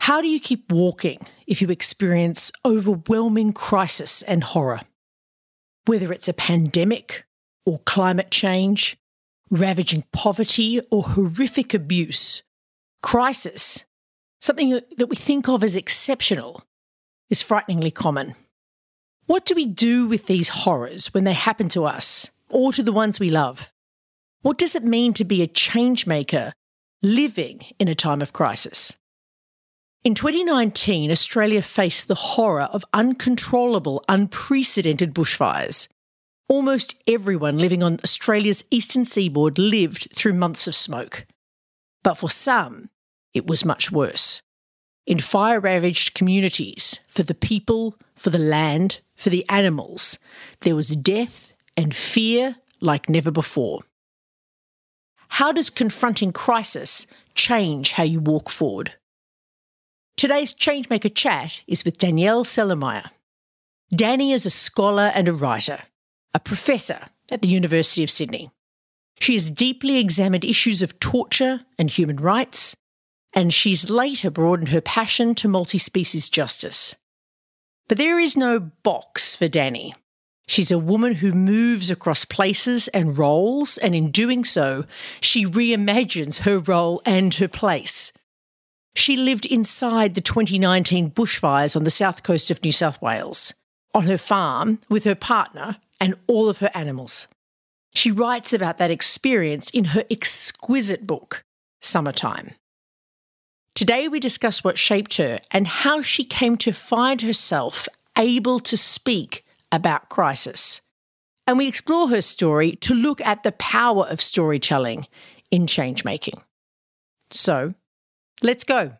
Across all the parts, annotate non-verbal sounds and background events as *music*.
How do you keep walking if you experience overwhelming crisis and horror? Whether it's a pandemic or climate change, ravaging poverty or horrific abuse, crisis, something that we think of as exceptional, is frighteningly common. What do we do with these horrors when they happen to us or to the ones we love? What does it mean to be a change maker living in a time of crisis? In 2019, Australia faced the horror of uncontrollable, unprecedented bushfires. Almost everyone living on Australia's eastern seaboard lived through months of smoke. But for some, it was much worse. In fire ravaged communities, for the people, for the land, for the animals, there was death and fear like never before. How does confronting crisis change how you walk forward? Today's Changemaker chat is with Danielle Celermajer. Dany is a scholar and a writer, a professor at the University of Sydney. She has deeply examined issues of torture and human rights, and she's later broadened her passion to multi species justice. But there is no box for Dany. She's a woman who moves across places and roles, and in doing so, she reimagines her role and her place. She lived inside the 2019 bushfires on the south coast of New South Wales, on her farm with her partner and all of her animals. She writes about that experience in her exquisite book, Summertime. Today, we discuss what shaped her and how she came to find herself able to speak about crisis. And we explore her story to look at the power of storytelling in change making. So, Let's go.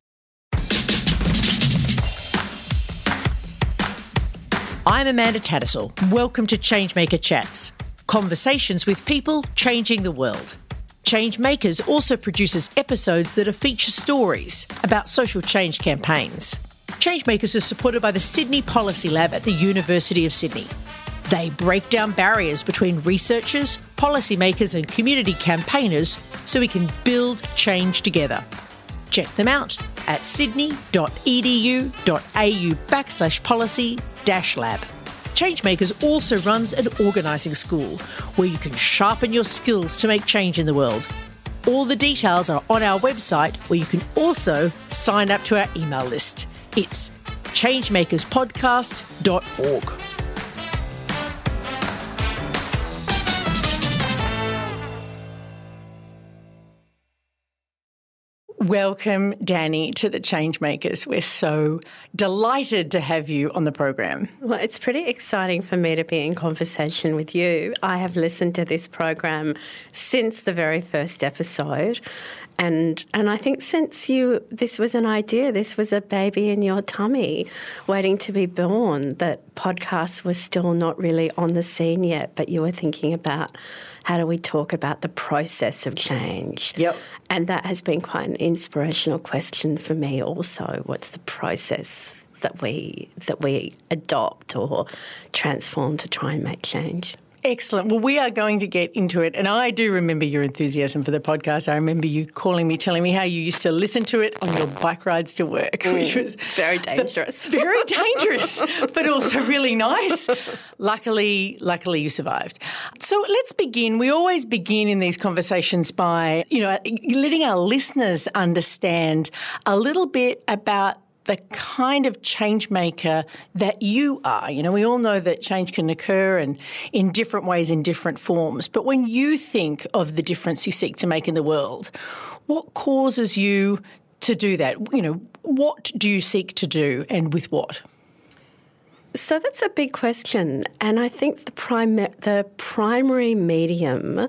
I'm Amanda Tattersall. Welcome to Changemaker Chats conversations with people changing the world. Changemakers also produces episodes that are feature stories about social change campaigns. Changemakers is supported by the Sydney Policy Lab at the University of Sydney. They break down barriers between researchers, policymakers, and community campaigners so we can build change together. Check them out at sydney.edu.au backslash policy dash lab. Changemakers also runs an organising school where you can sharpen your skills to make change in the world. All the details are on our website where you can also sign up to our email list. It's changemakerspodcast.org. Welcome, Dany, to the Changemakers. We're so delighted to have you on the program. Well, it's pretty exciting for me to be in conversation with you. I have listened to this program since the very first episode. And, and I think since you, this was an idea, this was a baby in your tummy waiting to be born, that podcasts were still not really on the scene yet, but you were thinking about how do we talk about the process of change? Yep. And that has been quite an inspirational question for me also. What's the process that we that we adopt or transform to try and make change? Excellent. Well, we are going to get into it. And I do remember your enthusiasm for the podcast. I remember you calling me, telling me how you used to listen to it on your bike rides to work, mm, which was very dangerous. The, *laughs* very dangerous, but also really nice. Luckily, luckily you survived. So let's begin. We always begin in these conversations by, you know, letting our listeners understand a little bit about the kind of change maker that you are. You know, we all know that change can occur and in different ways, in different forms. But when you think of the difference you seek to make in the world, what causes you to do that? You know, what do you seek to do and with what? So that's a big question, and I think the prime the primary medium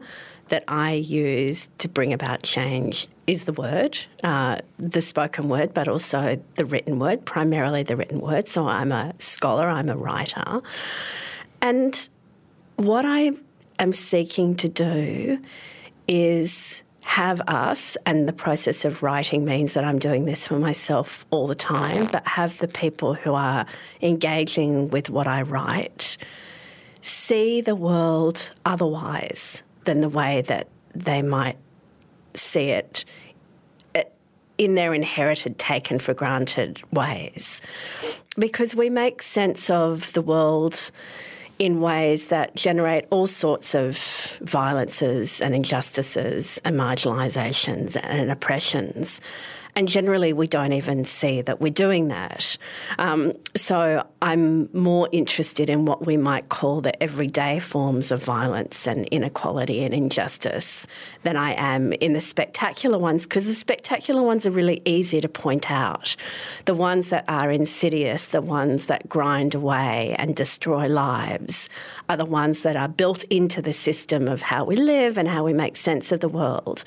that I use to bring about change is the word, uh, the spoken word, but also the written word, primarily the written word. So I'm a scholar, I'm a writer. And what I am seeking to do is have us, and the process of writing means that I'm doing this for myself all the time, but have the people who are engaging with what I write see the world otherwise than the way that they might see it uh, in their inherited, taken for granted ways. Because we make sense of the world in ways that generate all sorts of violences and injustices and marginalisations and oppressions. And generally, we don't even see that we're doing that. Um, so I'm more interested in what we might call the everyday forms of violence and inequality and injustice than I am in the spectacular ones, because the spectacular ones are really easy to point out. The ones that are insidious, the ones that grind away and destroy lives, are the ones that are built into the system of how we live and how we make sense of the world.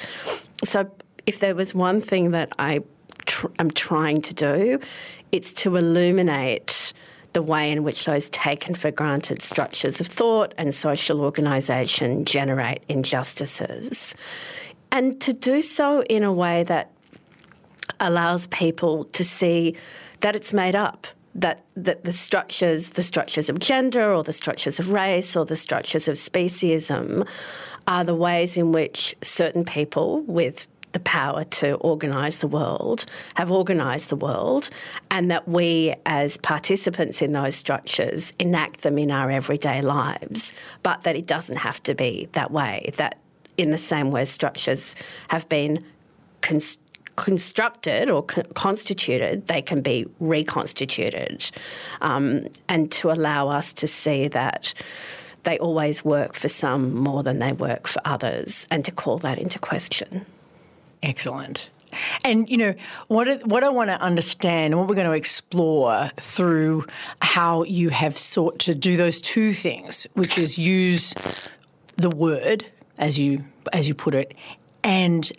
So if there was one thing that I tr- am trying to do, it's to illuminate the way in which those taken for granted structures of thought and social organisation generate injustices. And to do so in a way that allows people to see that it's made up. That, that the structures, the structures of gender or the structures of race or the structures of speciesism are the ways in which certain people with the power to organise the world, have organised the world, and that we, as participants in those structures, enact them in our everyday lives, but that it doesn't have to be that way. That, in the same way, structures have been cons- constructed or co- constituted, they can be reconstituted, um, and to allow us to see that they always work for some more than they work for others, and to call that into question. Excellent. And you know what? What I want to understand, and what we're going to explore through how you have sought to do those two things, which is use the word as you as you put it, and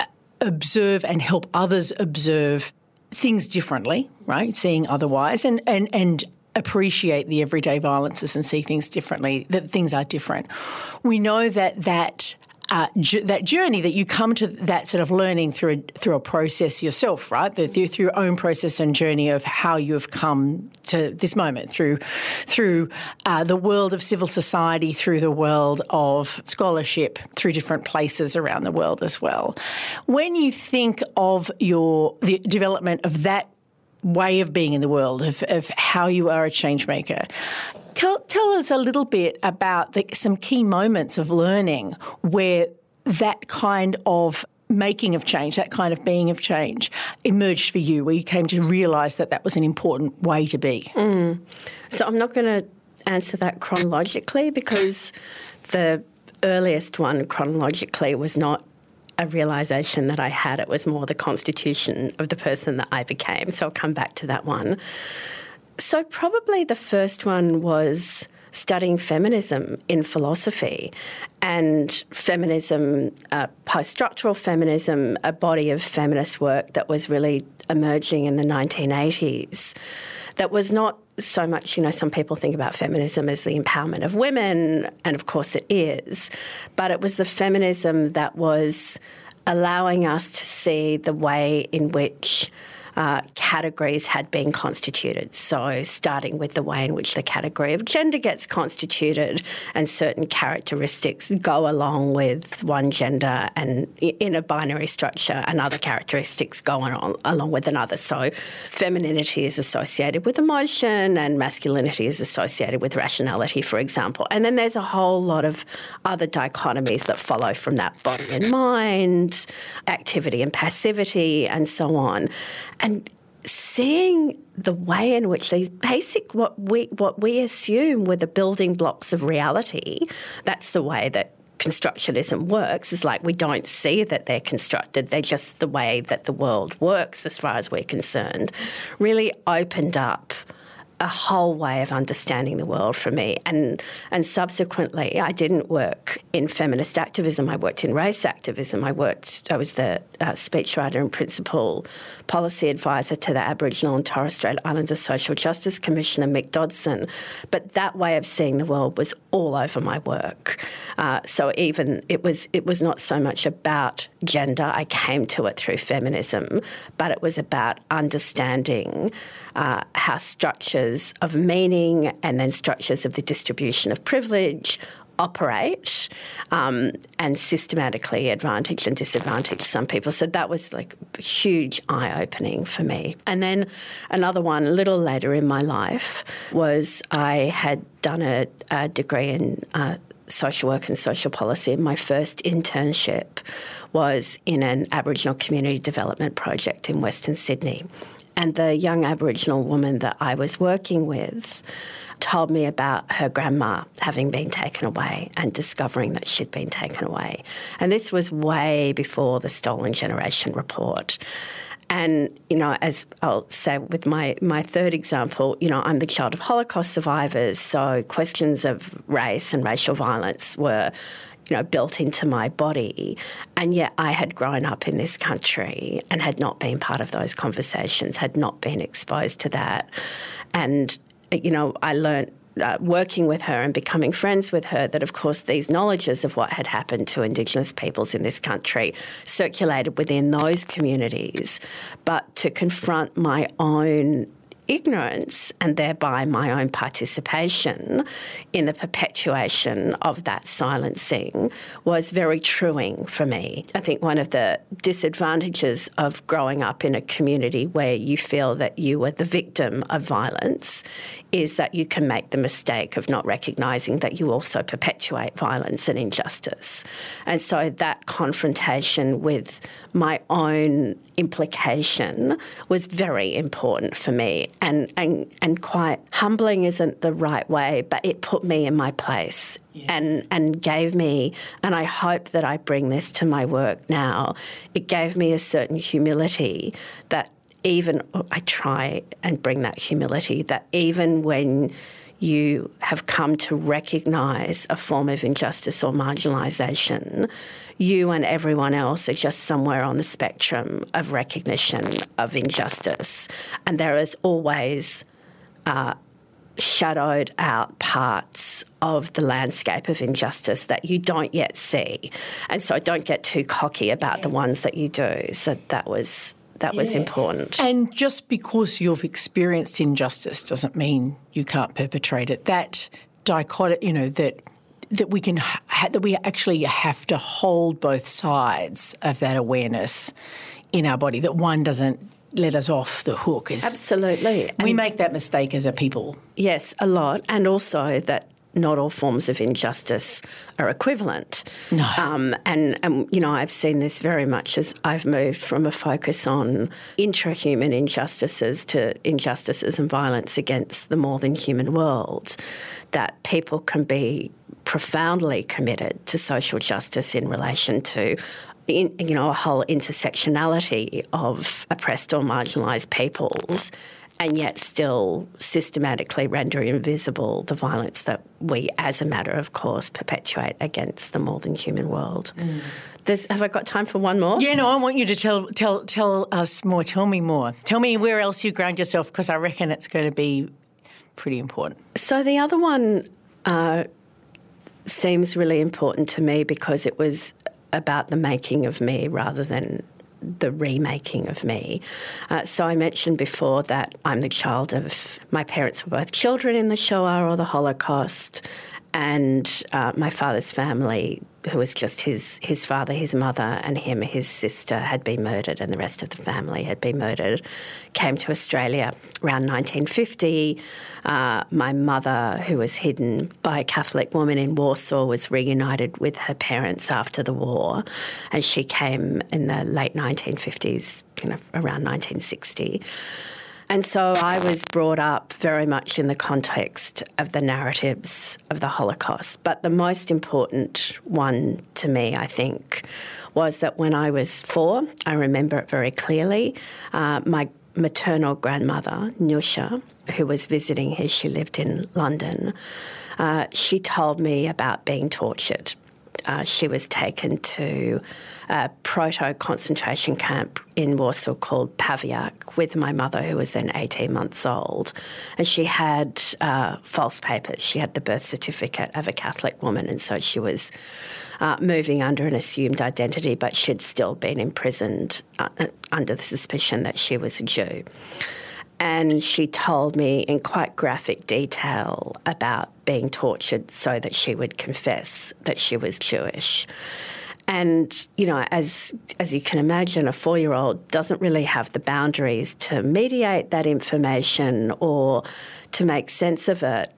uh, observe and help others observe things differently, right? Seeing otherwise, and and and appreciate the everyday violences and see things differently. That things are different. We know that that uh, that journey that you come to that sort of learning through a, through a process yourself, right? The, through, through your own process and journey of how you have come to this moment through through uh, the world of civil society, through the world of scholarship, through different places around the world as well. When you think of your the development of that way of being in the world, of, of how you are a change maker. Tell, tell us a little bit about the, some key moments of learning where that kind of making of change, that kind of being of change, emerged for you, where you came to realise that that was an important way to be? Mm. So I'm not going to answer that chronologically because the earliest one chronologically was not a realization that I had. It was more the constitution of the person that I became. So I'll come back to that one. So, probably the first one was studying feminism in philosophy and feminism, uh, post structural feminism, a body of feminist work that was really emerging in the 1980s that was not so much, you know, some people think about feminism as the empowerment of women, and of course it is, but it was the feminism that was allowing us to see the way in which uh, categories had been constituted. So, starting with the way in which the category of gender gets constituted, and certain characteristics go along with one gender, and in a binary structure, and other characteristics go on along with another. So, femininity is associated with emotion, and masculinity is associated with rationality, for example. And then there's a whole lot of other dichotomies that follow from that body and mind, activity and passivity, and so on. And seeing the way in which these basic what we what we assume were the building blocks of reality, that's the way that constructionism works. Is like we don't see that they're constructed. They're just the way that the world works as far as we're concerned really opened up a whole way of understanding the world for me. And and subsequently, I didn't work in feminist activism. I worked in race activism. I worked. I was the uh, speechwriter and principal policy advisor to the Aboriginal and Torres Strait Islander Social Justice Commissioner Mick Dodson. But that way of seeing the world was all over my work. Uh, so even it was it was not so much about gender. I came to it through feminism, but it was about understanding uh, how structures of meaning and then structures of the distribution of privilege operate um, and systematically advantage and disadvantage some people. So that was like huge eye opening for me. And then another one a little later in my life was I had done a, a degree in uh, social work and social policy. My first internship was in an Aboriginal community development project in Western Sydney. And the young Aboriginal woman that I was working with told me about her grandma having been taken away and discovering that she'd been taken away. And this was way before the Stolen Generation report. And, you know, as I'll say with my, my third example, you know, I'm the child of Holocaust survivors, so questions of race and racial violence were you know, built into my body. And yet I had grown up in this country and had not been part of those conversations, had not been exposed to that. And, you know, I learnt uh, working with her and becoming friends with her that, of course, these knowledges of what had happened to Indigenous peoples in this country circulated within those communities. But to confront my own ignorance and thereby my own participation in the perpetuation of that silencing was very truing for me. I think one of the disadvantages of growing up in a community where you feel that you were the victim of violence is that you can make the mistake of not recognising that you also perpetuate violence and injustice. And so that confrontation with my own implication was very important for me and, and, and quite humbling isn't the right way, but it put me in my place yeah. and, and gave me, and I hope that I bring this to my work now, it gave me a certain humility that even, oh, I try and bring that humility, that even when you have come to recognise a form of injustice or marginalisation, you and everyone else are just somewhere on the spectrum of recognition of injustice. And there is always uh, shadowed out parts of the landscape of injustice that you don't yet see. And so don't get too cocky about the ones that you do. So that was that yeah. was important. And just because you've experienced injustice doesn't mean you can't perpetrate it. That dichotomy, you know, that that we can ha- that we actually have to hold both sides of that awareness in our body. That one doesn't let us off the hook. Is Absolutely, we and make that mistake as a people. Yes, a lot, and also that not all forms of injustice are equivalent. No. Um, and, and, you know, I've seen this very much as I've moved from a focus on intra-human injustices to injustices and violence against the more than human world, that people can be profoundly committed to social justice in relation to in, you know, a whole intersectionality of oppressed or marginalised peoples and yet still systematically render invisible the violence that we, as a matter of course, perpetuate against the more than human world. Mm. have I got time for one more? Yeah, no, I want you to tell tell tell us more. Tell me more. Tell me where else you ground yourself because I reckon it's going to be pretty important. So the other one uh, seems really important to me because it was about the making of me rather than the remaking of me. Uh, so I mentioned before that I'm the child of my parents were both children in the Shoah or the Holocaust, and uh, my father's family, who was just his his father, his mother, and him, his sister, had been murdered, and the rest of the family had been murdered. Came to Australia around 1950. Uh, my mother, who was hidden by a Catholic woman in Warsaw, was reunited with her parents after the war, and she came in the late 1950s, you know, around 1960. And so I was brought up very much in the context of the narratives of the Holocaust. But the most important one to me, I think, was that when I was four, I remember it very clearly. Uh, my maternal grandmother, Nusha, who was visiting here, she lived in London, uh, she told me about being tortured. Uh, she was taken to a proto concentration camp in Warsaw called Pawiak with my mother, who was then 18 months old. And she had uh, false papers. She had the birth certificate of a Catholic woman, and so she was uh, moving under an assumed identity, but she'd still been imprisoned uh, under the suspicion that she was a Jew. And she told me in quite graphic detail about being tortured so that she would confess that she was Jewish. And you know, as as you can imagine, a four year old doesn't really have the boundaries to mediate that information or to make sense of it.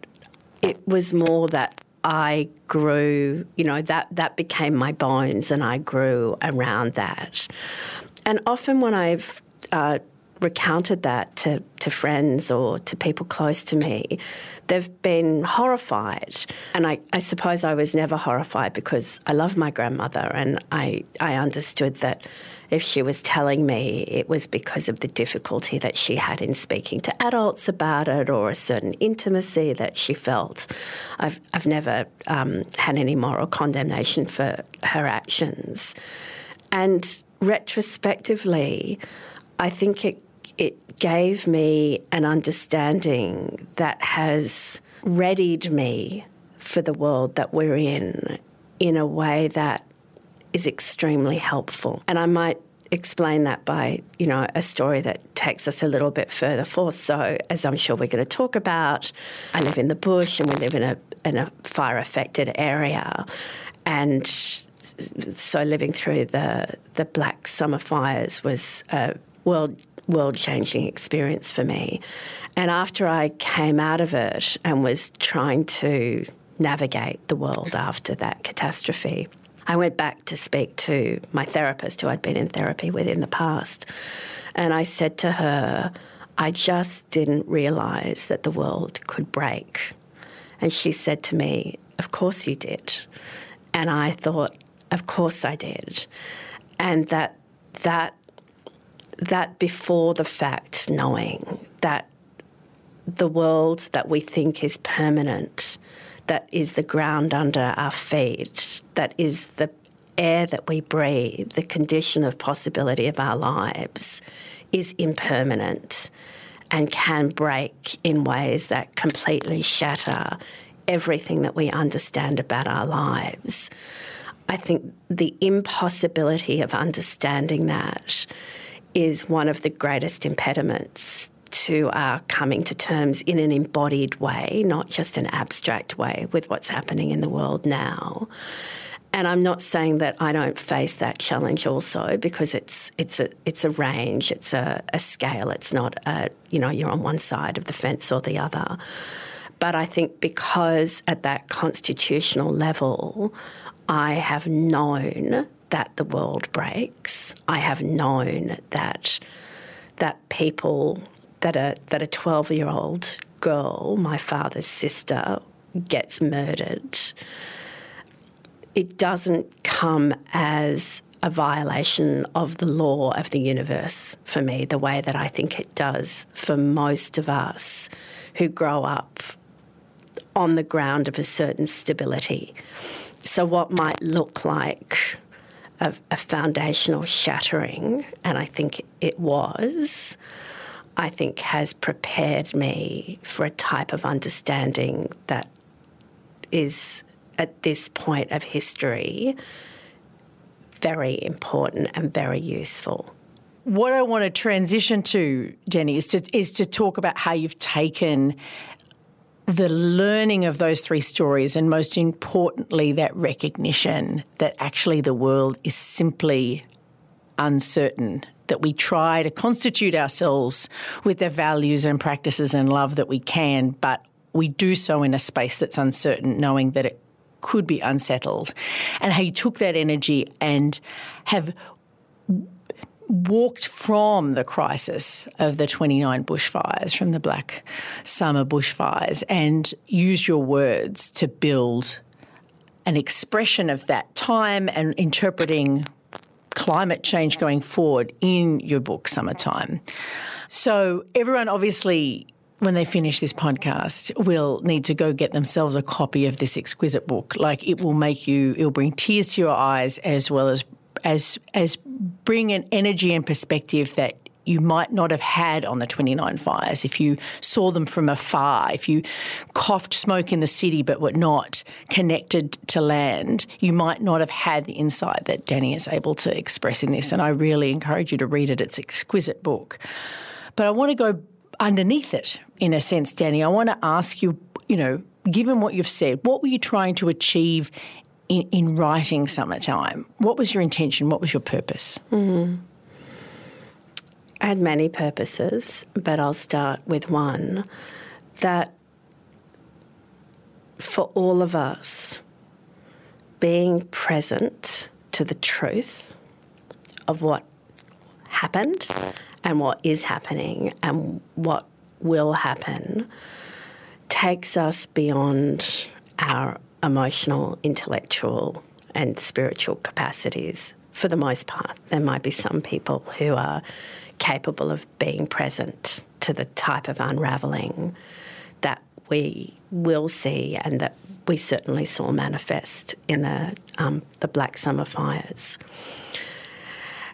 It was more that I grew, you know, that that became my bones, and I grew around that. And often when I've uh, recounted that to, to friends or to people close to me, they've been horrified. And I, I suppose I was never horrified because I love my grandmother and I, I understood that if she was telling me it was because of the difficulty that she had in speaking to adults about it or a certain intimacy that she felt. I've, I've never um, had any moral condemnation for her actions. And retrospectively, I think it it gave me an understanding that has readied me for the world that we're in in a way that is extremely helpful. And I might explain that by, you know, a story that takes us a little bit further forth. So, as I'm sure we're going to talk about, I live in the bush and we live in a in a fire affected area, and so living through the the black summer fires was a world world changing experience for me. And after I came out of it and was trying to navigate the world after that catastrophe, I went back to speak to my therapist, who I'd been in therapy with in the past. And I said to her, I just didn't realise that the world could break. And she said to me, Of course you did. And I thought, Of course I did. And that that that before the fact knowing that the world that we think is permanent, that is the ground under our feet, that is the air that we breathe, the condition of possibility of our lives, is impermanent and can break in ways that completely shatter everything that we understand about our lives. I think the impossibility of understanding that is one of the greatest impediments to our coming to terms in an embodied way, not just an abstract way, with what's happening in the world now. And I'm not saying that I don't face that challenge also because it's it's a it's a range, it's a, a scale. It's not a you know you're on one side of the fence or the other. But I think because at that constitutional level, I have known that the world breaks. I have known that that people that a that a 12 year old girl, my father's sister, gets murdered. It doesn't come as a violation of the law of the universe for me, the way that I think it does for most of us who grow up on the ground of a certain stability. So, what might look like a, a foundational shattering, and I think it was, I think has prepared me for a type of understanding that is at this point of history very important and very useful. What I want to transition to, Jenny, is to is to talk about how you've taken the learning of those three stories, and most importantly, that recognition that actually the world is simply uncertain, that we try to constitute ourselves with the values and practices and love that we can, but we do so in a space that's uncertain, knowing that it could be unsettled, and how you took that energy and have walked from the crisis of the 29 bushfires, from the Black Summer bushfires, and used your words to build an expression of that time and interpreting climate change going forward in your book, Summertime. So, everyone obviously when they finish this podcast, will need to go get themselves a copy of this exquisite book. Like it will make you, it will bring tears to your eyes as well as as as bring an energy and perspective that you might not have had on the 29 fires if you saw them from afar, if you coughed smoke in the city but were not connected to land, you might not have had the insight that Dany is able to express in this. And I really encourage you to read it. It's an exquisite book. But I want to go underneath it, in a sense, Dany. I want to ask you, you know, given what you've said, what were you trying to achieve in, in writing Summertime? What was your intention? What was your purpose? Mm-hmm. I had many purposes, but I'll start with one that for all of us, being present to the truth of what happened and what is happening and what will happen takes us beyond our emotional, intellectual, and spiritual capacities for the most part. There might be some people who are capable of being present to the type of unravelling that we will see and that we certainly saw manifest in the, um, the Black Summer fires.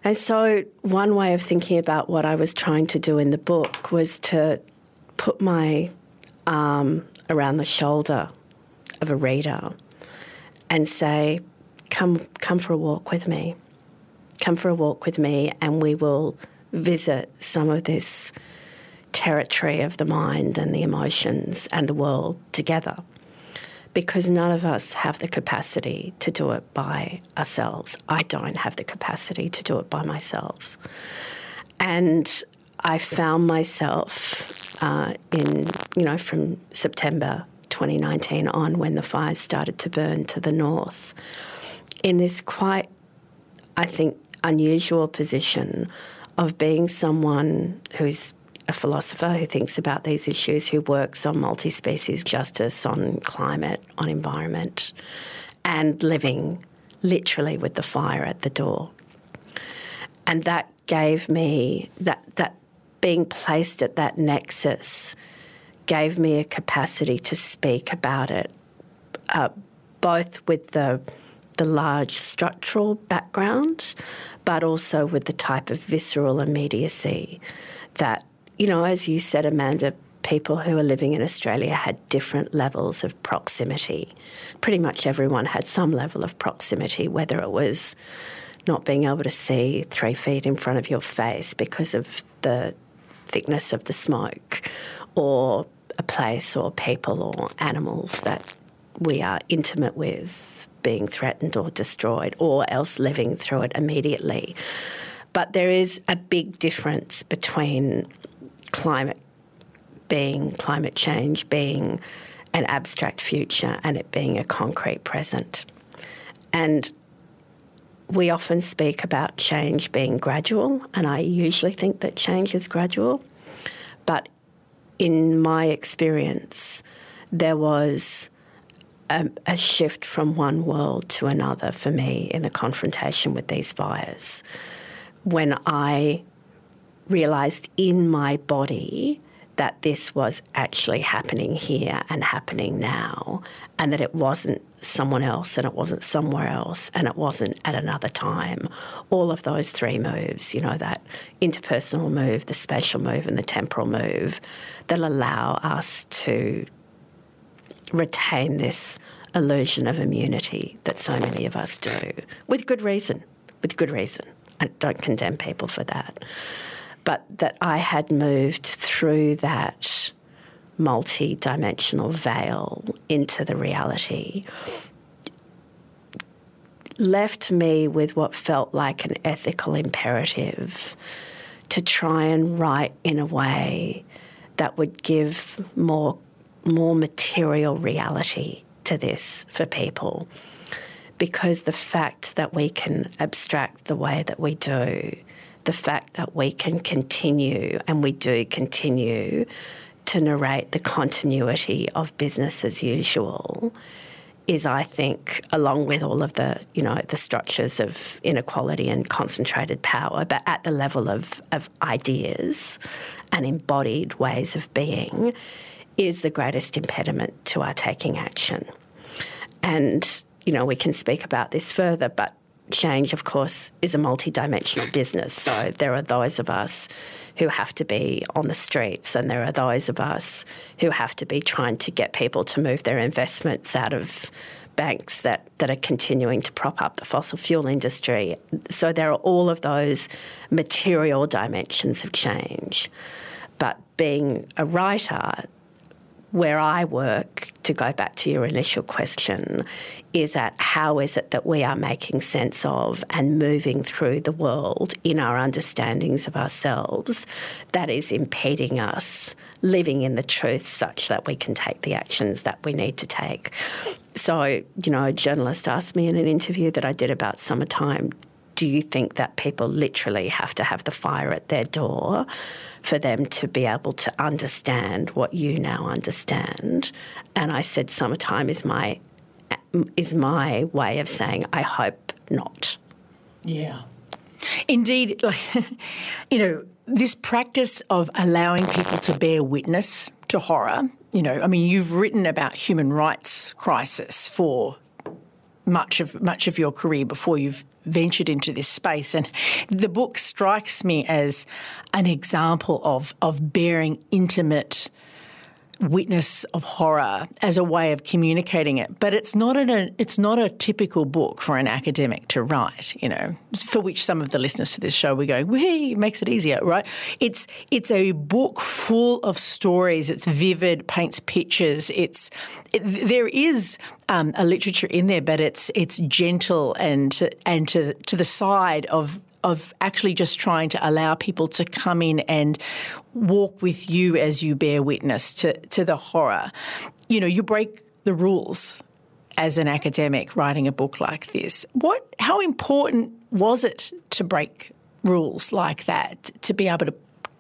And so, one way of thinking about what I was trying to do in the book was to put my arm around the shoulder of a reader and say, "Come, come for a walk with me. Come for a walk with me, and we will visit some of this territory of the mind and the emotions and the world together." because none of us have the capacity to do it by ourselves. I don't have the capacity to do it by myself. And I found myself uh, in, you know, from September 2019 on when the fires started to burn to the north, in this quite, I think, unusual position of being someone who's a philosopher who thinks about these issues, who works on multi species justice, on climate, on environment, and living literally with the fire at the door. And that gave me that, that being placed at that nexus gave me a capacity to speak about it, uh, both with the the large structural background, but also with the type of visceral immediacy that you know, as you said, Amanda, people who are living in Australia had different levels of proximity. Pretty much everyone had some level of proximity, whether it was not being able to see three feet in front of your face because of the thickness of the smoke, or a place or people or animals that we are intimate with being threatened or destroyed, or else living through it immediately. But there is a big difference between climate being climate change being an abstract future and it being a concrete present. And we often speak about change being gradual, and I usually think that change is gradual. But in my experience, there was a, a, shift from one world to another for me in the confrontation with these fires. When I realized in my body that this was actually happening here and happening now, and that it wasn't someone else and it wasn't somewhere else and it wasn't at another time. All of those three moves, you know, that interpersonal move, the spatial move, and the temporal move, that allow us to retain this illusion of immunity that so many of us do, with good reason. With good reason. I don't condemn people for that but that I had moved through that multi dimensional veil into the reality left me with what felt like an ethical imperative to try and write in a way that would give more more material reality to this for people. Because the fact that we can abstract the way that we do the fact that we can continue, and we do continue, to narrate the continuity of business as usual is, I think, along with all of the, you know, the structures of inequality and concentrated power, but at the level of, of ideas and embodied ways of being, is the greatest impediment to our taking action. And, you know, we can speak about this further, but change, of course, is a multidimensional business. So there are those of us who have to be on the streets, and there are those of us who have to be trying to get people to move their investments out of banks that, that are continuing to prop up the fossil fuel industry. So there are all of those material dimensions of change. But being a writer, where I work, to go back to your initial question, is at how is it that we are making sense of and moving through the world in our understandings of ourselves that is impeding us living in the truth such that we can take the actions that we need to take. So, you know, a journalist asked me in an interview that I did about summertime do you think that people literally have to have the fire at their door for them to be able to understand what you now understand? And I said, summertime is my is my way of saying I hope not. Yeah. Indeed, *laughs* like you know, this practice of allowing people to bear witness to horror, you know, I mean, you've written about human rights crisis for much of much of your career before you've ventured into this space. And the book strikes me as an example of of bearing intimate witness of horror as a way of communicating it. But it's not a it's not a typical book for an academic to write, you know, for which some of the listeners to this show we go, wee, makes it easier, right? It's it's a book full of stories. It's vivid, paints pictures. It's it, there is um, a literature in there, but it's it's gentle and and to to the side of of actually just trying to allow people to come in and walk with you as you bear witness to, to the horror. You know, you break the rules as an academic writing a book like this. What how important was it to break rules like that to be able to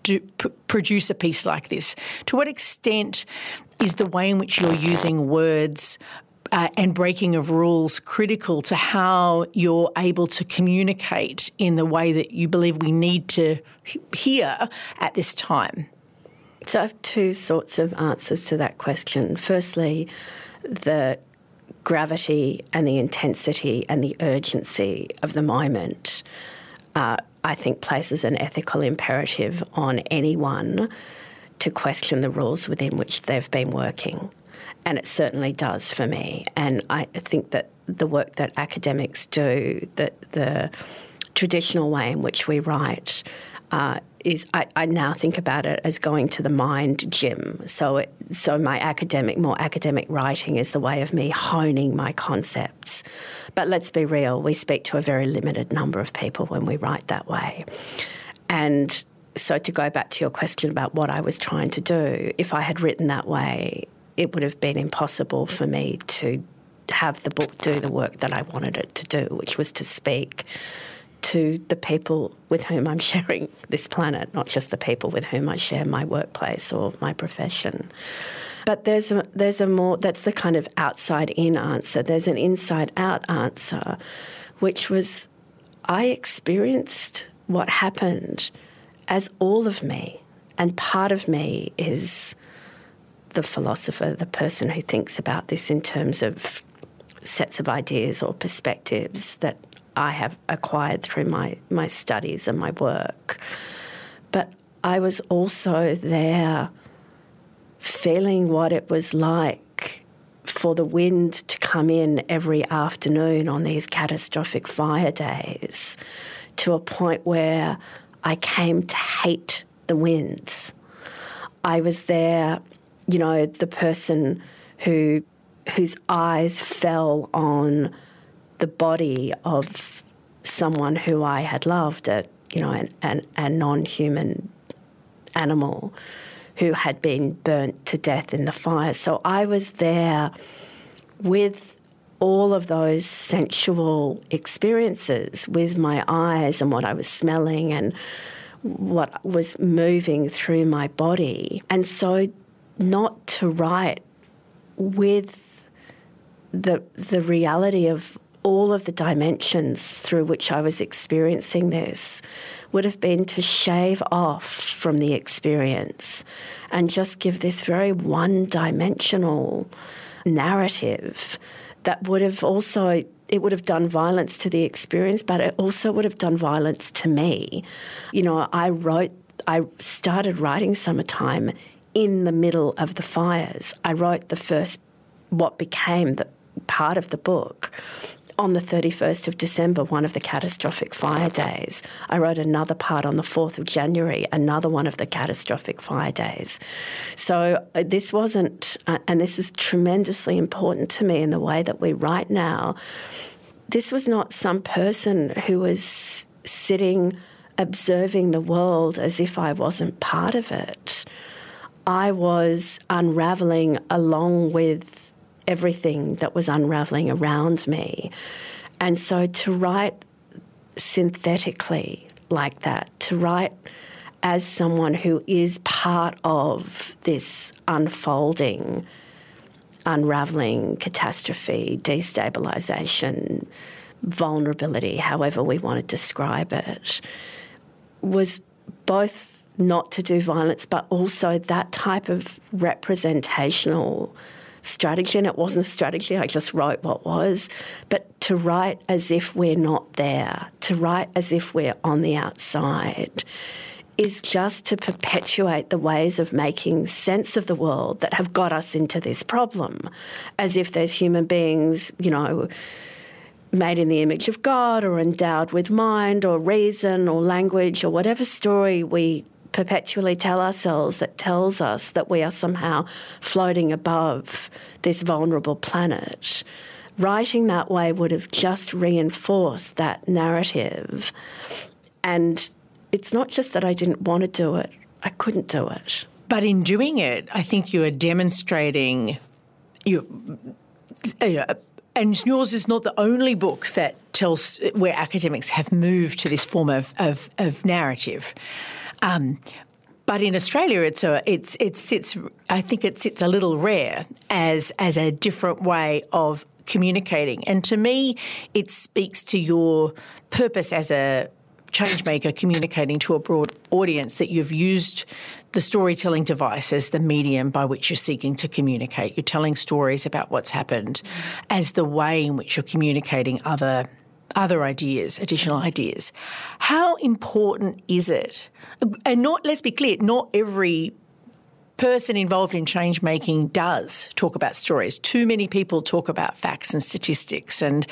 do, p- produce a piece like this? To what extent is the way in which you're using words uh, and breaking of rules critical to how you're able to communicate in the way that you believe we need to hear at this time? So I have two sorts of answers to that question. Firstly, the gravity and the intensity and the urgency of the moment, uh, I think, places an ethical imperative on anyone to question the rules within which they've been working and it certainly does for me. And I think that the work that academics do, that the traditional way in which we write, uh, is I, I, now think about it as going to the mind gym. So, it, so my academic, more academic writing is the way of me honing my concepts. But let's be real, we speak to a very limited number of people when we write that way. And so, to go back to your question about what I was trying to do, if I had written that way, it would have been impossible for me to have the book do the work that I wanted it to do, which was to speak to the people with whom I'm *laughs* sharing this planet, not just the people with whom I share my workplace or my profession. But there's a, there's a more, that's the kind of outside in answer. There's an inside out answer, which was I experienced what happened as all of me. And part of me is the philosopher, the person who thinks about this in terms of sets of ideas or perspectives that I have acquired through my, my studies and my work. But I was also there feeling what it was like for the wind to come in every afternoon on these catastrophic fire days to a point where I came to hate the winds. I was there you know, the person who whose eyes fell on the body of someone who I had loved, a you know, an, an, a non-human animal who had been burnt to death in the fire. So I was there with all of those sensual experiences with my eyes and what I was smelling and what was moving through my body. And so not to write with the the reality of all of the dimensions through which I was experiencing this would have been to shave off from the experience and just give this very one dimensional narrative that would have also it would have done violence to the experience but it also would have done violence to me. You know i wrote i started writing summertime in the middle of the fires i wrote the first what became the part of the book on the 31st of December, one of the catastrophic fire days. I wrote another part on the 4th of January, another one of the catastrophic fire days. So uh, this wasn't, uh, and this is tremendously important to me in the way that we write now. This was not some person who was sitting observing the world as if I wasn't part of it. I was unraveling along with everything that was unraveling around me. And so to write synthetically like that, to write as someone who is part of this unfolding, unraveling catastrophe, destabilization, vulnerability, however we want to describe it, was both not to do violence, but also that type of representational strategy, and it wasn't a strategy, I just wrote what was. But to write as if we're not there, to write as if we're on the outside, is just to perpetuate the ways of making sense of the world that have got us into this problem, as if there's human beings, you know, made in the image of God or endowed with mind or reason or language or whatever story we perpetually tell ourselves that tells us that we are somehow floating above this vulnerable planet. Writing that way would have just reinforced that narrative. And it's not just that I didn't want to do it, I couldn't do it. But in doing it, I think you are demonstrating you, you know, and yours is not the only book that tells where academics have moved to this form of, of, of narrative. Um, but in Australia, it's a it's it sits. I think it sits a little rare as as a different way of communicating. And to me, it speaks to your purpose as a changemaker communicating to a broad audience that you've used the storytelling device as the medium by which you're seeking to communicate. You're telling stories about what's happened as the way in which you're communicating other other ideas, additional ideas. How important is it? And not, let's be clear, not every person involved in change making does talk about stories. Too many people talk about facts and statistics and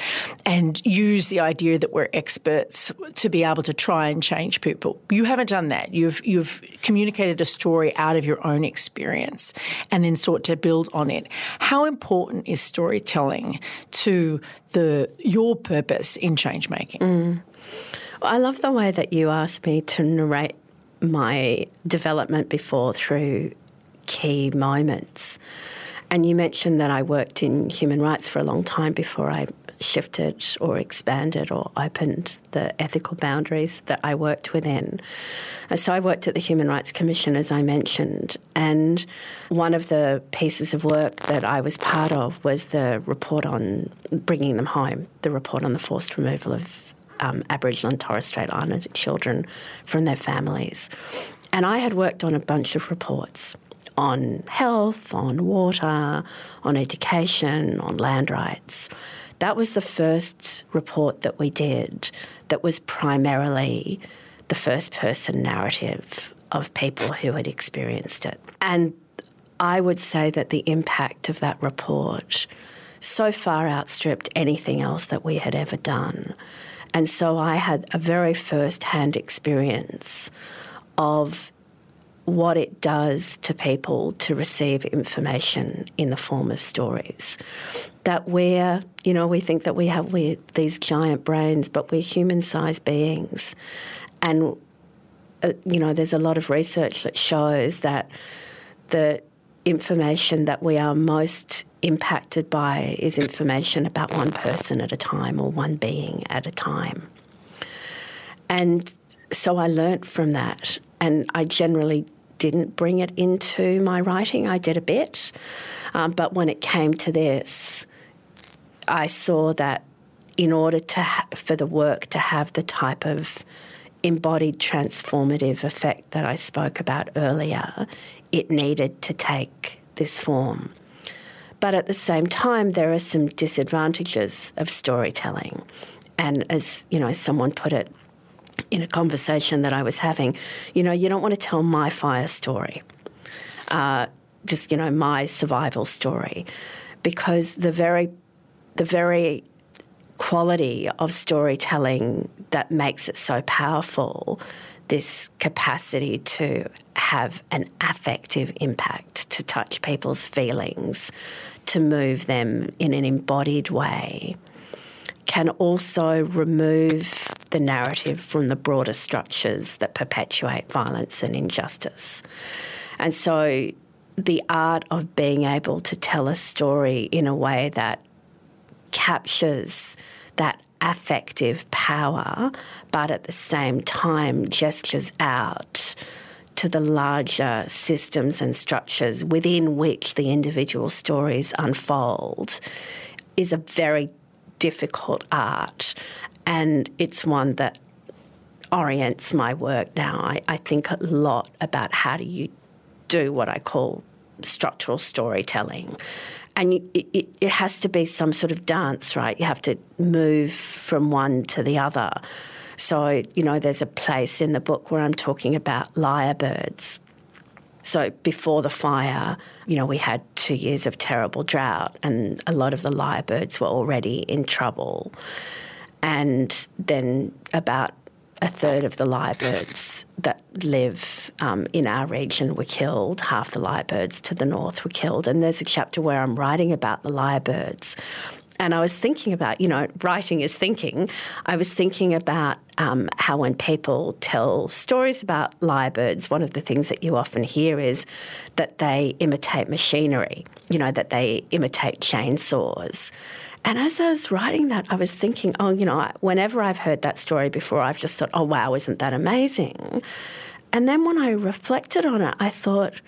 and use the idea that we're experts to be able to try and change people. You haven't done that. You've you've communicated a story out of your own experience and then sought to build on it. How important is storytelling to the your purpose in change making? Mm. I love the way that you asked me to narrate my development before through key moments. And you mentioned that I worked in human rights for a long time before I shifted or expanded or opened the ethical boundaries that I worked within. So I worked at the Human Rights Commission, as I mentioned, and one of the pieces of work that I was part of was the report on bringing them home, the report on the forced removal of um, Aboriginal and Torres Strait Islander children from their families. And I had worked on a bunch of reports on health, on water, on education, on land rights. That was the first report that we did that was primarily the first person narrative of people who had experienced it. And I would say that the impact of that report so far outstripped anything else that we had ever done. And so I had a very first hand experience of what it does to people to receive information in the form of stories. That we're, you know, we think that we have we, these giant brains, but we're human sized beings. And, uh, you know, there's a lot of research that shows that the information that we are most impacted by is information about one person at a time or one being at a time. And so I learnt from that. And I generally didn't bring it into my writing. I did a bit. Um, but when it came to this, I saw that in order to ha- for the work to have the type of embodied transformative effect that I spoke about earlier, it needed to take this form. But at the same time, there are some disadvantages of storytelling. And as you know, someone put it in a conversation that I was having, you know, you don't want to tell my fire story, uh, just you know, my survival story, because the very, the very quality of storytelling that makes it so powerful this capacity to have an affective impact, to touch people's feelings, to move them in an embodied way, can also remove the narrative from the broader structures that perpetuate violence and injustice. And so the art of being able to tell a story in a way that captures that affective power, but at the same time gestures out to the larger systems and structures within which the individual stories unfold is a very difficult art. And it's one that orients my work now. I, I think a lot about how do you do what I call structural storytelling and it, it, has to be some sort of dance, right? You have to move from one to the other. So, you know, there's a place in the book where I'm talking about lyrebirds. So, before the fire, you know, we had two years of terrible drought, and a lot of the lyrebirds were already in trouble. And then, about a third of the lyrebirds that live um, in our region were killed. Half the lyrebirds to the north were killed. And there's a chapter where I'm writing about the lyrebirds. And I was thinking about, you know, writing is thinking. I was thinking about um, how when people tell stories about lyrebirds, one of the things that you often hear is that they imitate machinery, you know, that they imitate chainsaws. And as I was writing that, I was thinking, oh, you know, whenever I've heard that story before, I've just thought, oh, wow, isn't that amazing? And then when I reflected on it, I thought,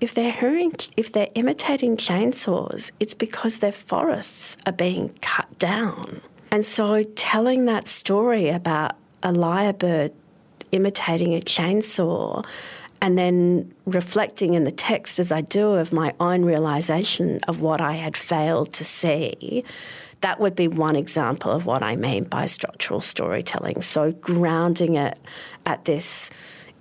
if they're hearing, if they're imitating chainsaws, it's because their forests are being cut down. And so telling that story about a lyrebird imitating a chainsaw and then reflecting in the text as I do of my own realization of what I had failed to see, that would be one example of what I mean by structural storytelling. So grounding it at this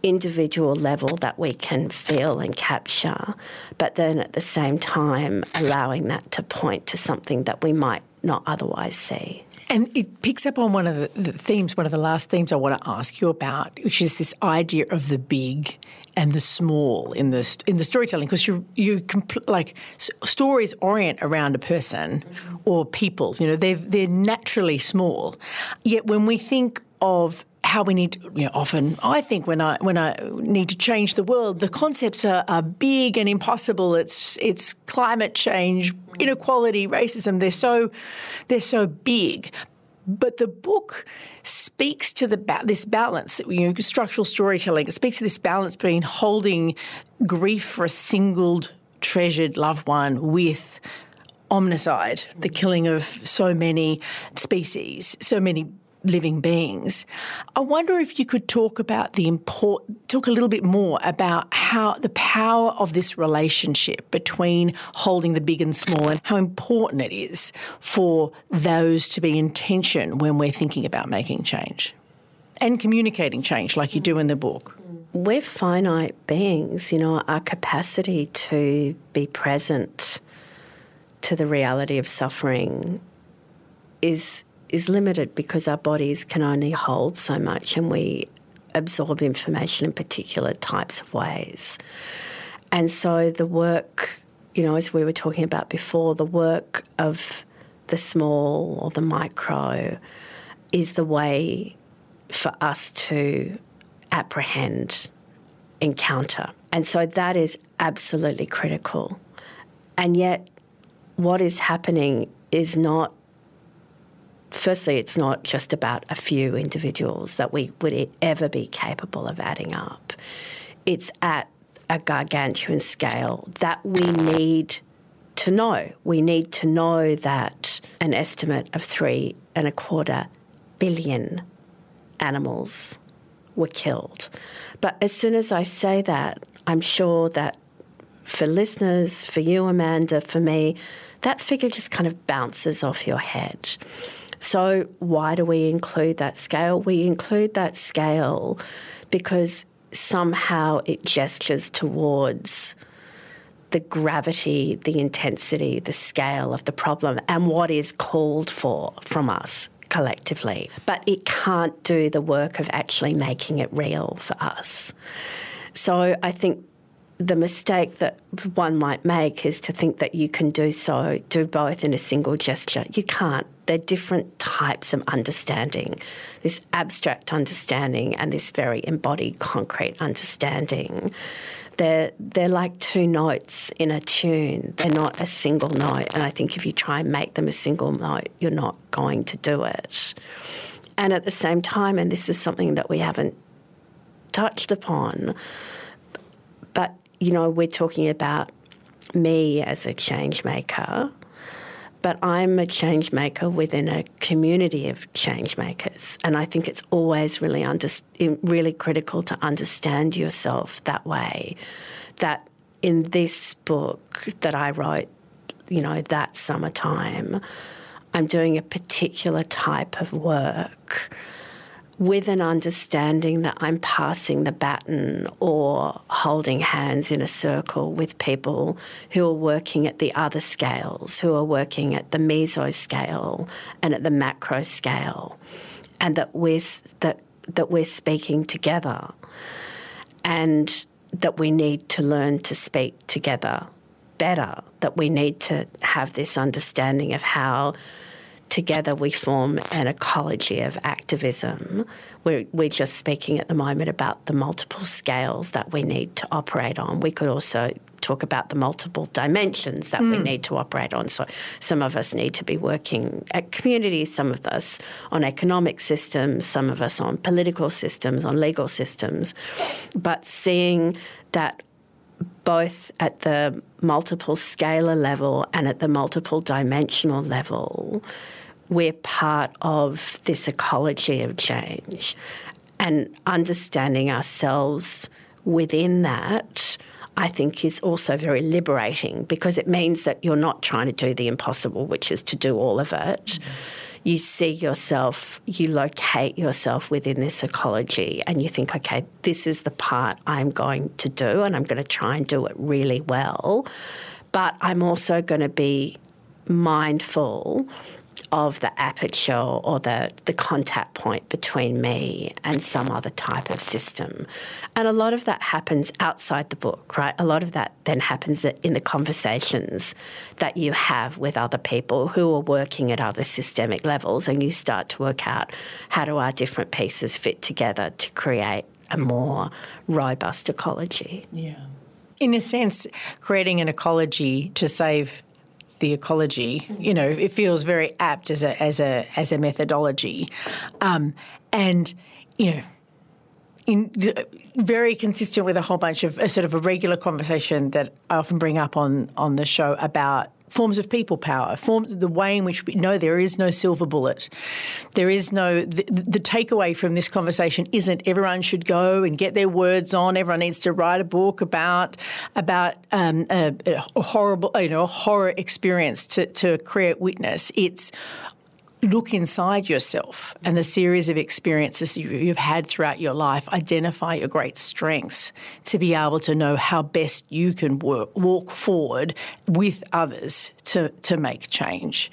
individual level that we can feel and capture, but then at the same time allowing that to point to something that we might not otherwise see. And it picks up on one of the, the, themes, one of the last themes I want to ask you about, which is this idea of the big and the small in the in the storytelling, because you you compl- like stories orient around a person or people. You know, they they're naturally small, yet when we think of how we need to, you know, often I think when I when I need to change the world, the concepts are, are big and impossible. It's it's climate change, inequality, racism. They're so they're so big. But the book speaks to the ba- this balance, you know, structural storytelling. It speaks to this balance between holding grief for a singled, treasured loved one with omnicide, the killing of so many species, so many living beings. I wonder if you could talk about the import, talk a little bit more about how the power of this relationship between holding the big and small and how important it is for those to be in tension when we're thinking about making change and communicating change like you do in the book. We're finite beings, you know, our capacity to be present to the reality of suffering is is limited because our bodies can only hold so much and we absorb information in particular types of ways. And so the work, you know, as we were talking about before, the work of the small or the micro is the way for us to apprehend encounter. And so that is absolutely critical. And yet, what is happening is not firstly, it's not just about a few individuals that we would ever be capable of adding up. It's at a gargantuan scale that we need to know. We need to know that an estimate of three and a quarter billion animals were killed. But as soon as I say that, I'm sure that for listeners, for you, Amanda, for me, that figure just kind of bounces off your head. So, why do we include that scale? We include that scale because somehow it gestures towards the gravity, the intensity, the scale of the problem, and what is called for from us collectively. But it can't do the work of actually making it real for us. So I think the mistake that one might make is to think that you can do so, do both in a single gesture. You can't. They're different types of understanding this abstract understanding and this very embodied, concrete understanding. They're, they're like two notes in a tune. They're not a single note. And I think if you try and make them a single note, you're not going to do it. And at the same time, and this is something that we haven't touched upon, but you know, we're talking about me as a change maker, but I'm a change maker within a community of change makers. And I think it's always really, under, really critical to understand yourself that way. That in this book that I wrote, you know, that summertime, I'm doing a particular type of work with an understanding that I'm passing the baton or holding hands in a circle with people who are working at the other scales, who are working at the meso scale and at the macro scale, and that we're, that, that we're speaking together and that we need to learn to speak together better, that we need to have this understanding of how together we form an ecology of activism. We're, we're just speaking at the moment about the multiple scales that we need to operate on. We could also talk about the multiple dimensions that mm. we need to operate on. So some of us need to be working at communities, some of us on economic systems, some of us on political systems, on legal systems. But seeing that both at the multiple scalar level and at the multiple dimensional level, we're part of this ecology of change. And understanding ourselves within that, I think, is also very liberating because it means that you're not trying to do the impossible, which is to do all of it. Mm-hmm. You see yourself, you locate yourself within this ecology, and you think, okay, this is the part I'm going to do, and I'm going to try and do it really well. But I'm also going to be mindful of the aperture or the, the contact point between me and some other type of system. And a lot of that happens outside the book, right? A lot of that then happens in the conversations that you have with other people who are working at other systemic levels, and you start to work out how do our different pieces fit together to create a more robust ecology. Yeah. In a sense, creating an ecology to save the ecology. You know, it feels very apt as a as a as a methodology, um, and you know. In, very consistent with a whole bunch of a sort of a regular conversation that I often bring up on on the show about forms of people power, forms the way in which we know there is no silver bullet. There is no the, the, takeaway from this conversation isn't everyone should go and get their words on. Everyone needs to write a book about about um, a, a, horrible, you know, horror experience to to create witness. It's look inside yourself and the series of experiences you've had throughout your life, identify your great strengths to be able to know how best you can work, walk forward with others to, to make change.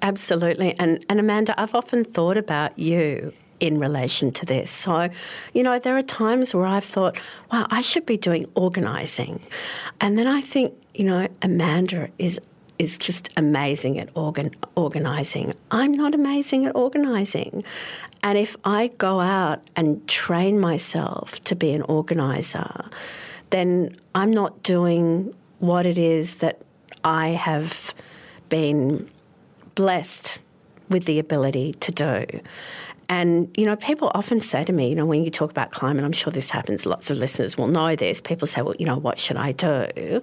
Absolutely. And, and Amanda, I've often thought about you in relation to this. So, you know, there are times where I've thought, wow, I should be doing organising. And then I think, you know, Amanda is is just amazing at organ, organising. I'm not amazing at organising. And if I go out and train myself to be an organiser, then I'm not doing what it is that I have been blessed with the ability to do. And, you know, people often say to me, you know, when you talk about climate, I'm sure this happens, lots of listeners will know this. People say, well, you know, what should I do?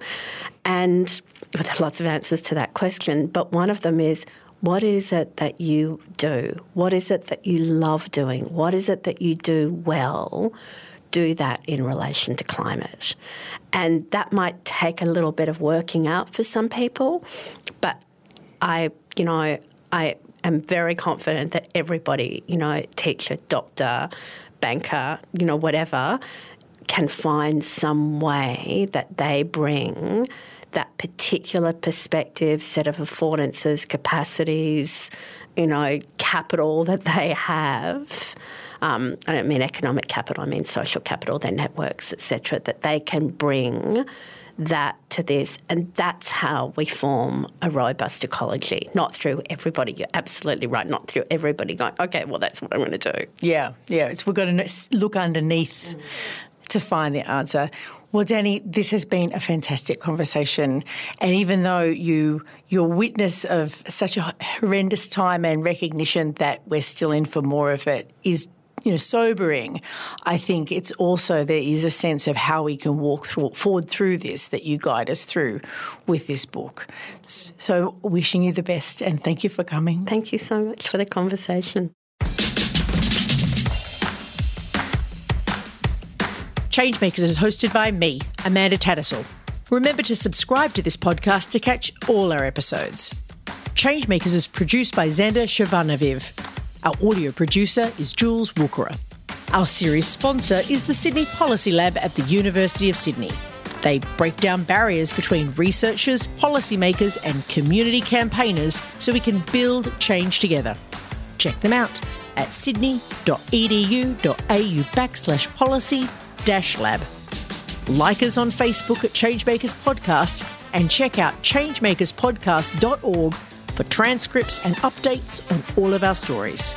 And but there are lots of answers to that question. But one of them is, what is it that you do? What is it that you love doing? What is it that you do well? Do that in relation to climate. And that might take a little bit of working out for some people, but I, you know, I am very confident that everybody, you know, teacher, doctor, banker, you know, whatever, can find some way that they bring that particular perspective, set of affordances, capacities, you know, capital that they have. Um, I don't mean economic capital, I mean social capital, their networks, etc., that they can bring that to this. And that's how we form a robust ecology, not through everybody. You're absolutely right, not through everybody going, okay, well, that's what I'm going to do. Yeah, yeah. It's, we've got to look underneath mm. to find the answer. Well, Dany, this has been a fantastic conversation, and even though you you're witness of such a horrendous time and recognition that we're still in for more of it is you know sobering i think it's also there is a sense of how we can walk through, forward through this that you guide us through with this book. So wishing you the best and thank you for coming. Thank you so much for the conversation Changemakers is hosted by me, Amanda Tattersall. Remember to subscribe to this podcast to catch all our episodes. Changemakers is produced by Xander Shavanaviv. Our audio producer is Jules Wukera. Our series sponsor is the Sydney Policy Lab at the University of Sydney. They break down barriers between researchers, policymakers, and community campaigners so we can build change together. Check them out at sydney.edu.au backslash policy Dash Lab. Like us on Facebook at Changemakers Podcast and check out changemakerspodcast.org for transcripts and updates on all of our stories.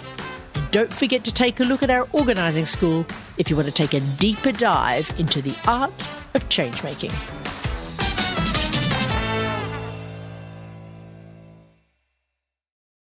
And don't forget to take a look at our organising school if you want to take a deeper dive into the art of changemaking.